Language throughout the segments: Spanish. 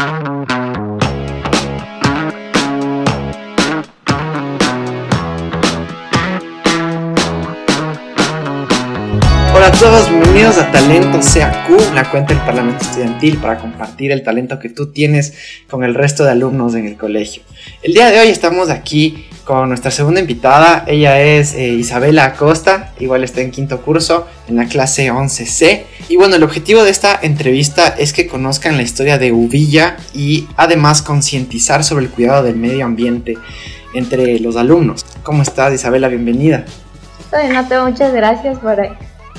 Bye. Todos, bienvenidos a Talento CAQ, la cuenta del Parlamento Estudiantil para compartir el talento que tú tienes con el resto de alumnos en el colegio. El día de hoy estamos aquí con nuestra segunda invitada, ella es eh, Isabela Acosta, igual está en quinto curso en la clase 11C. Y bueno, el objetivo de esta entrevista es que conozcan la historia de Uvilla y además concientizar sobre el cuidado del medio ambiente entre los alumnos. ¿Cómo estás Isabela? Bienvenida. Soy Mateo, muchas gracias por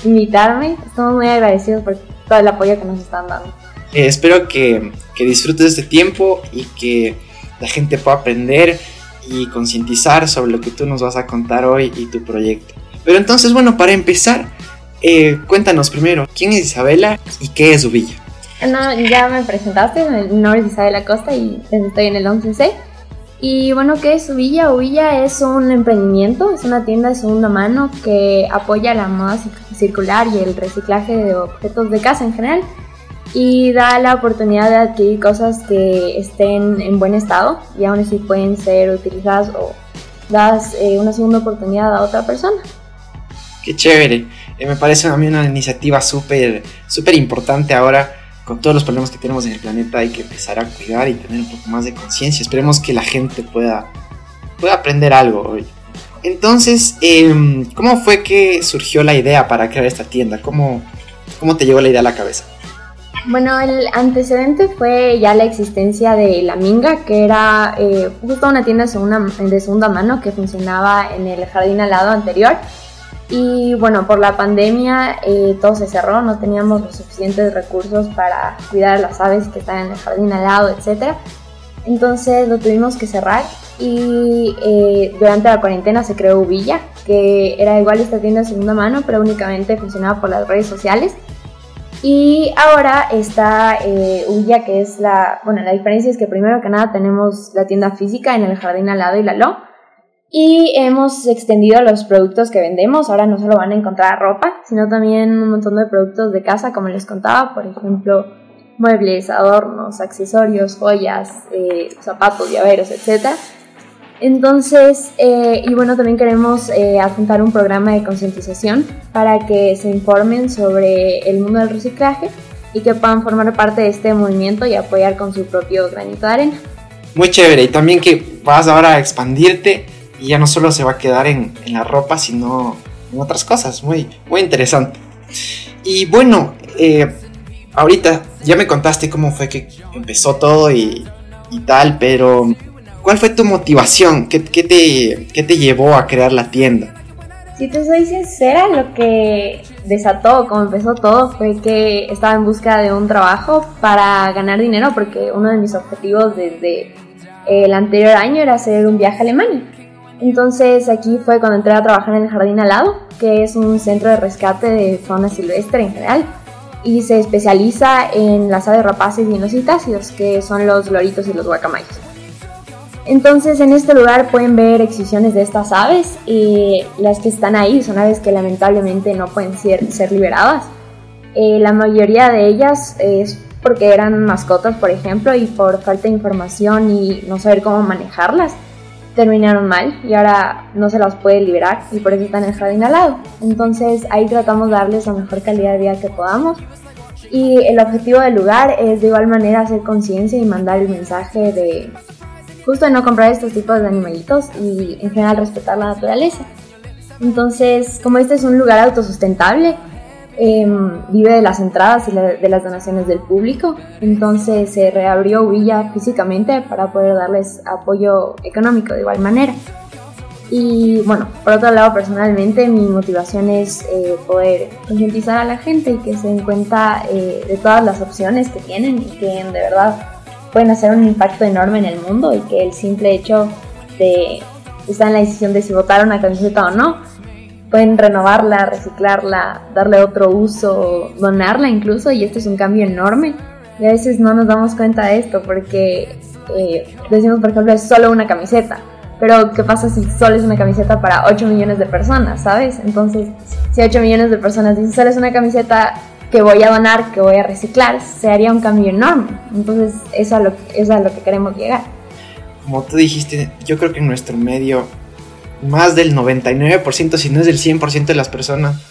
invitarme. Estamos muy agradecidos por todo el apoyo que nos están dando. Eh, espero que, que disfrutes este tiempo y que la gente pueda aprender y concientizar sobre lo que tú nos vas a contar hoy y tu proyecto. Pero entonces, bueno, para empezar, eh, cuéntanos primero, ¿quién es Isabela y qué es Uvilla? No, ya me presentaste, mi nombre es Isabela Costa y estoy en el 11C. Y bueno, ¿qué es Uvilla? Uvilla es un emprendimiento, es una tienda de segunda mano que apoya la moda circular y el reciclaje de objetos de casa en general y da la oportunidad de adquirir cosas que estén en buen estado y aún así pueden ser utilizadas o das eh, una segunda oportunidad a otra persona. Qué chévere, eh, me parece a mí una iniciativa súper súper importante ahora con todos los problemas que tenemos en el planeta hay que empezar a cuidar y tener un poco más de conciencia. Esperemos que la gente pueda, pueda aprender algo hoy. Entonces, em, ¿cómo fue que surgió la idea para crear esta tienda? ¿Cómo, ¿Cómo te llegó la idea a la cabeza? Bueno, el antecedente fue ya la existencia de La Minga, que era eh, justo una tienda segunda, de segunda mano que funcionaba en el jardín al lado anterior y bueno, por la pandemia eh, todo se cerró, no teníamos los suficientes recursos para cuidar a las aves que están en el jardín al lado, etc. Entonces lo tuvimos que cerrar y eh, durante la cuarentena se creó Uvilla, que era igual esta tienda de segunda mano, pero únicamente funcionaba por las redes sociales. Y ahora está eh, Uvilla, que es la, bueno, la diferencia es que primero que nada tenemos la tienda física en el jardín al lado y la LO y hemos extendido los productos que vendemos. Ahora no solo van a encontrar ropa, sino también un montón de productos de casa, como les contaba, por ejemplo, muebles, adornos, accesorios, joyas, eh, zapatos, llaveros, etc. Entonces, eh, y bueno, también queremos eh, apuntar un programa de concientización para que se informen sobre el mundo del reciclaje y que puedan formar parte de este movimiento y apoyar con su propio granito de arena. Muy chévere, y también que vas ahora a expandirte y ya no solo se va a quedar en, la ropa, sino en otras cosas. Muy, muy interesante. Y bueno, eh, ahorita ya me contaste cómo fue que empezó todo y, tal, pero ¿cuál fue tu motivación? ¿Qué, te, ¿Qué te llevó a crear la tienda? Si te soy sincera, lo que desató, como empezó todo, fue que estaba en busca de un trabajo para ganar dinero, porque uno de mis objetivos desde el anterior año era hacer un viaje a Alemania. Entonces aquí fue cuando entré a trabajar en el Jardín Alado, que es un centro de rescate de fauna silvestre en general, y se especializa en las aves rapaces y en los citácidos, que son los loritos y los guacamayos. Entonces en este lugar pueden ver exhibiciones de estas aves y las que están ahí son aves que lamentablemente no pueden ser, liberadas. Eh, la mayoría de ellas es porque eran mascotas, por ejemplo, y por falta de información y no saber cómo manejarlas terminaron mal y ahora no se las puede liberar y por eso están en jardín al. Entonces ahí tratamos de darles la mejor calidad de vida que podamos y el objetivo del lugar es de igual manera hacer conciencia y mandar el mensaje de justo de no comprar estos tipos de animalitos y en general respetar la naturaleza. Entonces, como este es un lugar autosustentable, Em, vive de las entradas y de las donaciones del público. Entonces se reabrió Villa físicamente para poder darles apoyo económico de igual manera. Y bueno, por otro lado, personalmente mi motivación es eh, poder concientizar a la gente y que se den cuenta eh, de todas las opciones que tienen y que de verdad pueden hacer un impacto enorme en el mundo y que el simple hecho de estar en la decisión de si votar una camiseta o no pueden renovarla, reciclarla, darle otro uso, donarla incluso, y esto es un cambio enorme. Y a veces no nos damos cuenta de esto porque eh, decimos, por ejemplo, es solo una camiseta. Pero, ¿qué pasa si solo es una camiseta para 8 millones de personas, sabes? Entonces, si 8 millones de personas dicen solo es una camiseta, que voy a donar, que voy a reciclar, se haría un cambio enorme. Entonces, eso es lo, eso es a lo que queremos llegar. Como tú dijiste, yo creo que en nuestro medio, más del 99%, si no es del 100% de las personas,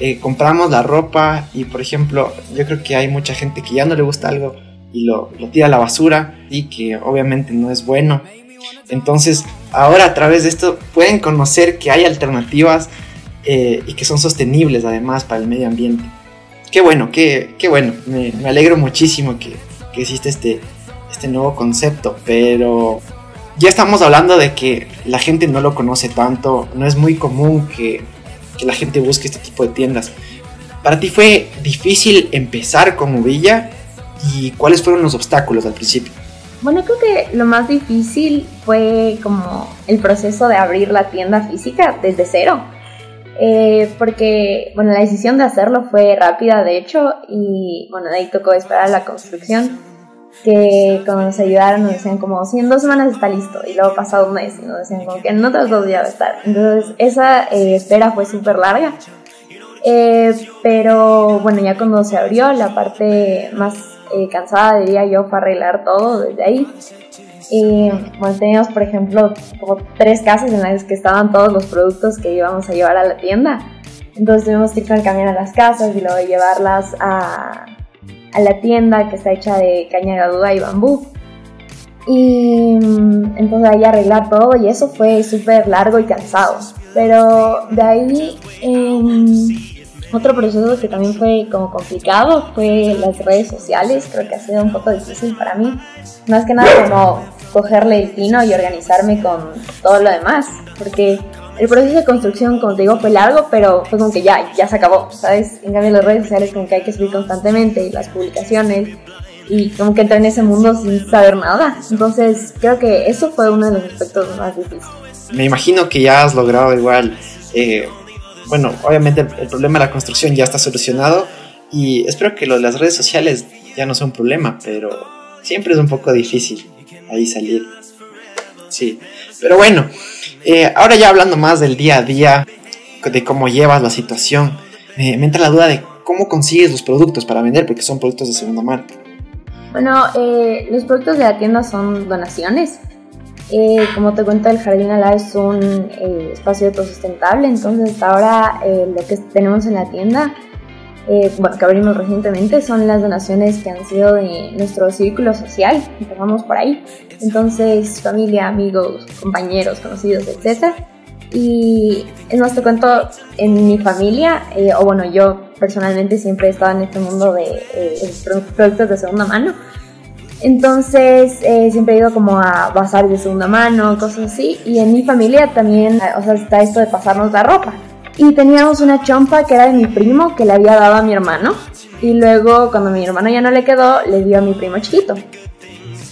eh, compramos la ropa y, por ejemplo, yo creo que hay mucha gente que ya no le gusta algo y lo, lo tira a la basura y que obviamente no es bueno. Entonces, ahora a través de esto pueden conocer que hay alternativas eh, y que son sostenibles además para el medio ambiente. Qué bueno, qué, qué bueno. Me, me, alegro muchísimo que, que existe este, este nuevo concepto, pero ya estamos hablando de que la gente no lo conoce tanto, no es muy común que, que la gente busque este tipo de tiendas. ¿Para ti fue difícil empezar con Uvilla y cuáles fueron los obstáculos al principio? Bueno, creo que lo más difícil fue como el proceso de abrir la tienda física desde cero. Eh, porque, bueno, la decisión de hacerlo fue rápida, de hecho, y bueno, ahí tocó esperar la construcción, que cuando nos ayudaron nos decían como, si en dos semanas está listo, y luego pasado un mes y nos decían como que en otros dos días va a estar. Entonces, esa eh, espera fue súper larga. Eh, pero bueno, ya cuando se abrió, la parte más eh, cansada, diría yo, para arreglar todo desde ahí. Y bueno, teníamos, por ejemplo, como tres casas en las que estaban todos los productos que íbamos a llevar a la tienda. Entonces tuvimos que ir con el camión a las casas y luego llevarlas a, a la tienda que está hecha de caña gadúa y bambú. Y entonces ahí arreglar todo y eso fue súper largo y cansado. Pero de ahí... Eh, otro proceso que también fue como complicado fue las redes sociales, creo que ha sido un poco difícil para mí, más que nada como cogerle el pino y organizarme con todo lo demás, porque el proceso de construcción, como te digo, fue largo, pero fue como que ya, ya se acabó, ¿sabes? En cambio las redes sociales como que hay que subir constantemente y las publicaciones y como que entrar en ese mundo sin saber nada. Entonces creo que eso fue uno de los aspectos más difíciles. Me imagino que ya has logrado igual eh, bueno, obviamente el, problema de la construcción ya está solucionado y espero que lo de las redes sociales ya no sea un problema, pero siempre es un poco difícil ahí salir. Sí, pero bueno, eh, ahora ya hablando más del día a día, de cómo llevas la situación, me entra la duda de cómo consigues los productos para vender, porque son productos de segunda mano. Bueno, eh, los productos de la tienda son donaciones. Eh, como te cuento, el Jardín Alá es un eh, espacio autosustentable, entonces hasta ahora eh, lo que tenemos en la tienda, bueno, que abrimos recientemente, son las donaciones que han sido de nuestro círculo social, empezamos por ahí, entonces familia, amigos, compañeros, conocidos, etc. Y es más, te cuento, en mi familia, o bueno, yo personalmente siempre he estado en este mundo de productos de segunda mano, entonces eh, siempre he ido como a bazares de segunda mano, cosas así. Y en mi familia también, o sea, está esto de pasarnos la ropa. Y teníamos una chompa que era de mi primo que le había dado a mi hermano. Y luego cuando mi hermano ya no le quedó, le dio a mi primo chiquito.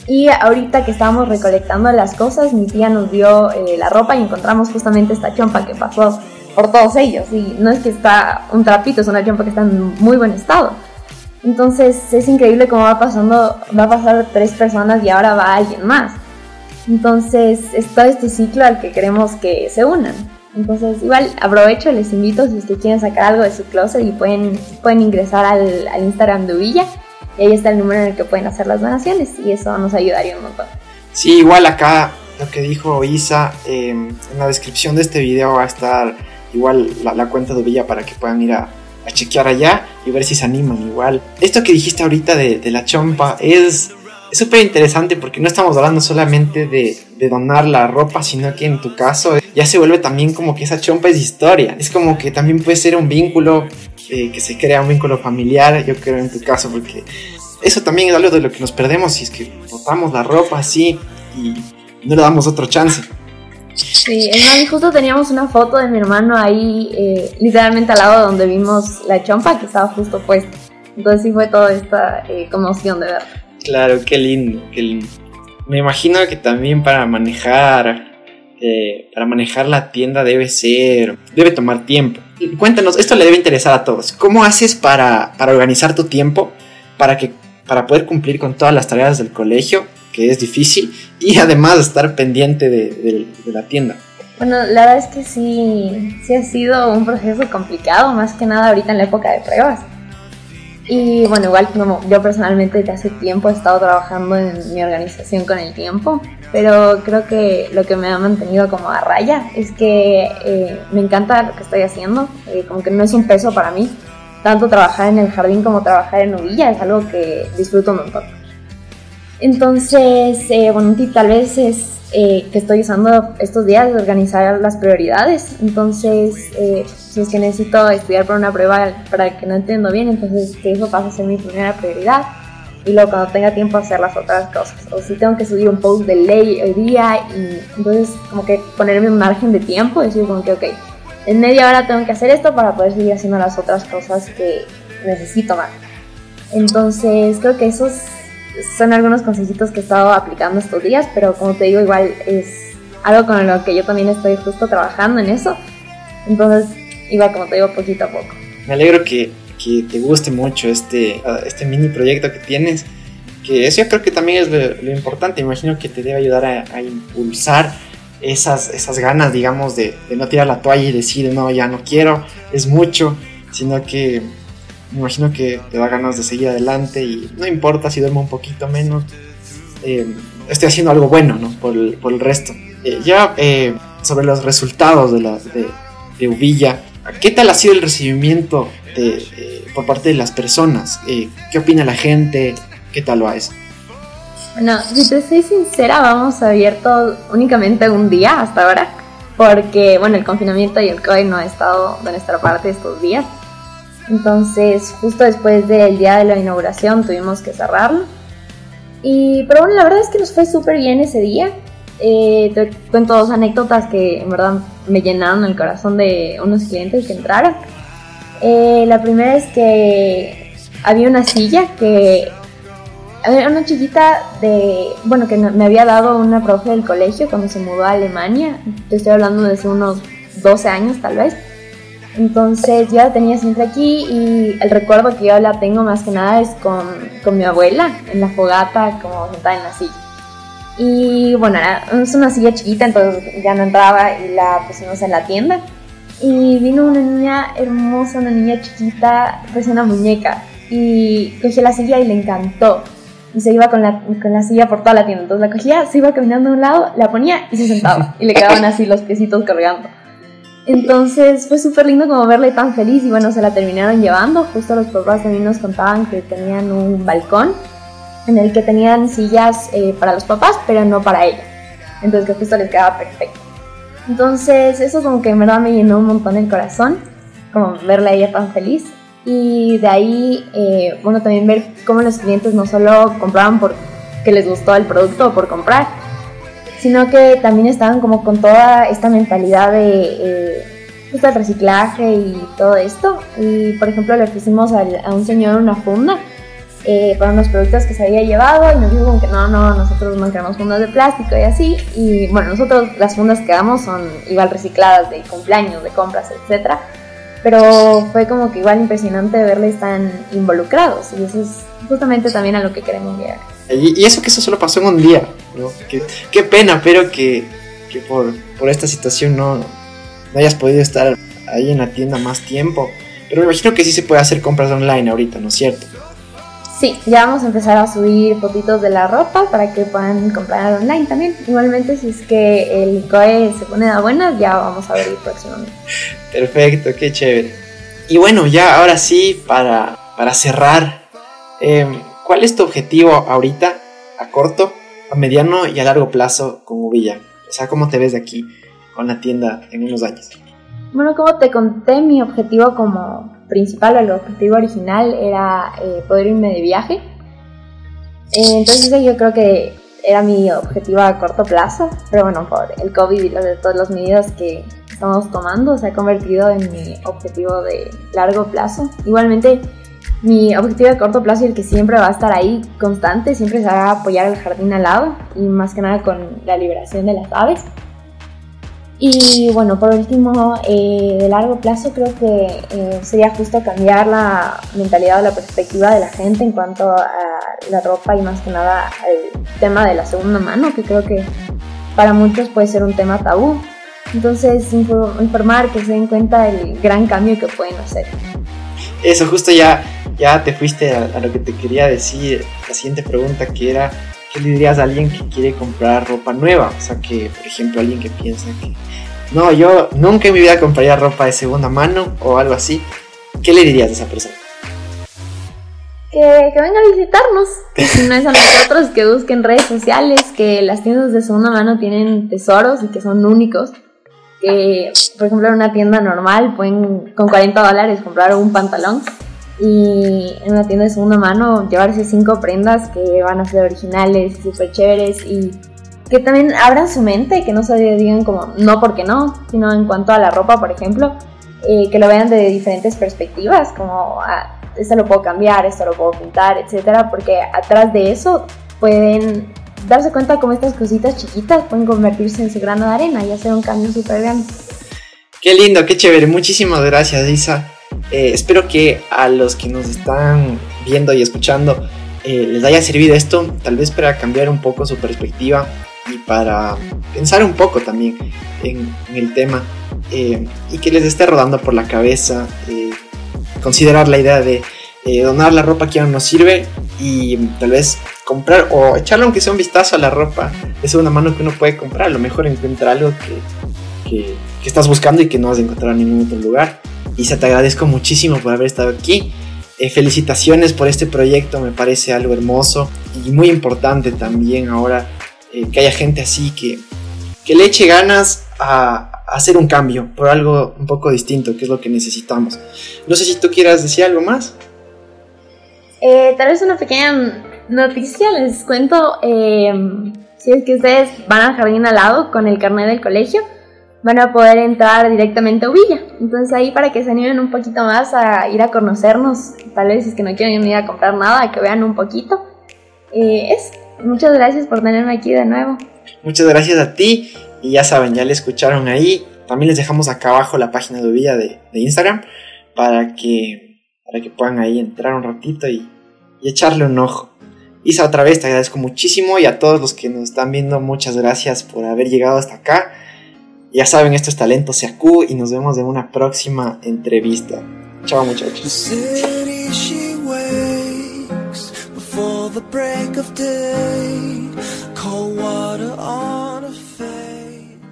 Y ahorita que estábamos recolectando las cosas, mi tía nos dio eh, la ropa y encontramos justamente esta chompa que pasó por todos ellos. Y no es que está un trapito, es una chompa que está en muy buen estado. Entonces es increíble cómo va pasando, va a pasar tres personas y ahora va alguien más. Entonces es todo este ciclo al que queremos que se unan. Entonces igual aprovecho, les invito si ustedes quieren sacar algo de su closet y pueden, pueden ingresar al, Instagram de Uvilla y ahí está el número en el que pueden hacer las donaciones y eso nos ayudaría un montón. Sí, igual acá lo que dijo Isa, em, en la descripción de este video va a estar igual la, la cuenta de Uvilla para que puedan ir a, a chequear allá y ver si se animan igual. Esto que dijiste ahorita de, de la chompa es súper interesante porque no estamos hablando solamente de, de, donar la ropa, sino que en tu caso ya se vuelve también como que esa chompa es historia. Es como que también puede ser un vínculo, eh, que se crea un vínculo familiar, yo creo en tu caso, porque eso también es algo de lo que nos perdemos si es que botamos la ropa así y no le damos otro chance. Sí, es más, justo teníamos una foto de mi hermano ahí, eh, literalmente al lado donde vimos la chompa que estaba justo puesta. Entonces sí fue toda esta eh, conmoción de ver. Claro, qué lindo. Me imagino que también para manejar, eh, para manejar la tienda debe ser, debe tomar tiempo. Cuéntanos, esto le debe interesar a todos. ¿Cómo haces para, para organizar tu tiempo para que para poder cumplir con todas las tareas del colegio que es difícil, y además estar pendiente de, la tienda. Bueno, la verdad es que sí, sí ha sido un proceso complicado, más que nada ahorita en la época de pruebas. Y bueno, igual como yo personalmente desde hace tiempo he estado trabajando en mi organización con el tiempo, pero creo que lo que me ha mantenido como a raya es que eh, me encanta lo que estoy haciendo, eh, como que no es un peso para mí, tanto trabajar en el jardín como trabajar en Uvilla es algo que disfruto un montón. Entonces, eh, bueno, un tip tal vez es que estoy usando estos días de organizar las prioridades. Entonces, si es que necesito estudiar para una prueba para que no entiendo bien, entonces que eso pase a ser mi primera prioridad y luego cuando tenga tiempo hacer las otras cosas. O si tengo que subir un post de ley hoy día y entonces como que ponerme un margen de tiempo, decir como que ok, en media hora tengo que hacer esto para poder seguir haciendo las otras cosas que necesito más. Entonces creo que esos son algunos consejitos que he estado aplicando estos días, pero como te digo, igual es algo con lo que yo también estoy justo trabajando en eso. Entonces, igual como te digo, poquito a poco. Me alegro que que te guste mucho este, ah, este mini proyecto que tienes. Que eso yo creo que también es lo, importante. Imagino que te debe ayudar a, impulsar esas, esas ganas, digamos, de, de, no tirar la toalla y decir, no, ya no quiero, es mucho, sino que me imagino que te da ganas de seguir adelante y no importa si duermo un poquito menos, eh, estoy haciendo algo bueno, ¿no? Por el, por el resto. Eh, ya eh, sobre los resultados de, la, de, de Uvilla, ¿qué tal ha sido el recibimiento eh, por parte de las personas? Eh, ¿Qué opina la gente? ¿Qué tal va eso? Bueno, si te soy sincera, vamos abierto únicamente un día hasta ahora, porque bueno, el confinamiento y el COVID no ha estado de nuestra parte estos días. Entonces, justo después del día de la inauguración tuvimos que cerrarlo. Y, pero bueno, la verdad es que nos fue súper bien ese día. Eh, te cuento dos anécdotas que en verdad me llenaron el corazón de unos clientes que entraron. Eh, la primera es que había una silla que era una chiquita de, bueno, que me había dado una profe del colegio cuando se mudó a Alemania. Te estoy hablando de hace unos 12 años tal vez. Entonces yo la tenía siempre aquí y el recuerdo que yo la tengo más que nada es con, con mi abuela en la fogata, como sentada en la silla. Y bueno, es una silla chiquita, entonces ya no entraba y la pusimos en la tienda y vino una niña hermosa, una niña chiquita, pues una muñeca, y cogí la silla y le encantó. Y se iba con la, con la silla por toda la tienda. Entonces la cogía, se iba caminando a un lado, la ponía y se sentaba. Y le quedaban así los piecitos cargando. Entonces fue súper lindo como verle tan feliz y bueno, se la terminaron llevando. Justo los papás también nos contaban que tenían un balcón en el que tenían sillas eh, para los papás, pero no para ella. Entonces que justo les quedaba perfecto. Entonces, eso como que en verdad me llenó un montón el corazón, como verla a ella tan feliz. Y de ahí, eh, bueno, también ver cómo los clientes no solo compraban porque les gustó el producto o por comprar, sino que también estaban como con toda esta mentalidad de eh, pues, reciclaje y todo esto. Y por ejemplo, le ofrecimos a un señor una funda eh, para unos productos que se había llevado y nos dijo que no, no, nosotros no queremos fundas de plástico y así. Y bueno, nosotros las fundas que damos son igual recicladas de cumpleaños, de compras, etc. Pero fue como que igual impresionante verles tan involucrados y eso es justamente también a lo que queremos llegar. Y, eso que eso solo pasó en un día, ¿no? Qué, qué pena, pero que, que por, por, esta situación no, no hayas podido estar ahí en la tienda más tiempo. Pero me imagino que sí se puede hacer compras online ahorita, ¿no es cierto? Sí, ya vamos a empezar a subir fotitos de la ropa para que puedan comprar online también. Igualmente, si es que el COE se pone a buenas, ya vamos a ver el próximamente. Perfecto, qué chévere. Y bueno, ya ahora sí, para, para cerrar, em, ¿cuál es tu objetivo ahorita, a corto, a mediano y a largo plazo con Uvilla? O sea, ¿cómo te ves de aquí con la tienda en unos años? Bueno, como te conté, mi objetivo como principal o el objetivo original era eh, poder irme de viaje. Eh, entonces yo creo que era mi objetivo a corto plazo, pero bueno, por el COVID y de todas las medidas que estamos tomando se ha convertido en mi objetivo de largo plazo. Igualmente, mi objetivo de corto plazo y el que siempre va a estar ahí constante, siempre será apoyar el jardín al lado y más que nada con la liberación de las aves. Y bueno, por último, eh, de largo plazo creo que eh, sería justo cambiar la mentalidad o la perspectiva de la gente en cuanto a la ropa y más que nada al tema de la segunda mano, que creo que para muchos puede ser un tema tabú. Entonces, informar que se den cuenta del gran cambio que pueden hacer. Eso, justo ya ya te fuiste a, lo que te quería decir, la siguiente pregunta que era, ¿qué le dirías a alguien que quiere comprar ropa nueva? O sea, que, por ejemplo, alguien que piensa que, no, yo nunca en mi vida compraría ropa de segunda mano o algo así. ¿Qué le dirías a esa persona? Que, que venga a visitarnos. Si no es a nosotros, que busquen redes sociales, que las tiendas de segunda mano tienen tesoros y que son únicos que, por ejemplo, en una tienda normal pueden con 40 dólares comprar un pantalón y en una tienda de segunda mano llevarse cinco prendas que van a ser originales, súper chéveres y que también abran su mente, que no se digan como no porque no, sino en cuanto a la ropa, por ejemplo, eh, que lo vean de diferentes perspectivas, como ah, esto lo puedo cambiar, esto lo puedo pintar, etcétera, porque atrás de eso pueden darse cuenta como estas cositas chiquitas pueden convertirse en su grano de arena y hacer un cambio súper grande. Qué lindo, qué chévere. Muchísimas gracias, Isa. Eh, espero que a los que nos están viendo y escuchando eh, les haya servido esto, tal vez para cambiar un poco su perspectiva y para pensar un poco también en, el tema eh, y que les esté rodando por la cabeza, considerar la idea de donar la ropa que ya no nos sirve y tal vez comprar o echarle aunque sea un vistazo a la ropa es una mano que uno puede comprar. A lo mejor encuentra algo que, que, estás buscando y que no has encontrado en ningún otro lugar. Isa, te agradezco muchísimo por haber estado aquí. Eh, felicitaciones por este proyecto, me parece algo hermoso y muy importante también ahora eh, que haya gente así que, que le eche ganas a, a, hacer un cambio por algo un poco distinto, que es lo que necesitamos. No sé si tú quieras decir algo más. Eh, tal vez una pequeña noticia, les cuento, eh, si es que ustedes van al jardín al lado con el carnet del colegio, van a poder entrar directamente a Uvilla. Entonces ahí para que se animen un poquito más a ir a conocernos, tal vez si es que no quieren ir a comprar nada, que vean un poquito. Eh, es, muchas gracias por tenerme aquí de nuevo. Muchas gracias a ti y ya saben, ya le escucharon ahí. También les dejamos acá abajo la página de Uvilla de, de Instagram para que, para que puedan ahí entrar un ratito y, y echarle un ojo. Isa, otra vez te agradezco muchísimo y a todos los que nos están viendo, muchas gracias por haber llegado hasta acá. Ya saben, esto es Talento Seacú y nos vemos en una próxima entrevista. Chao muchachos.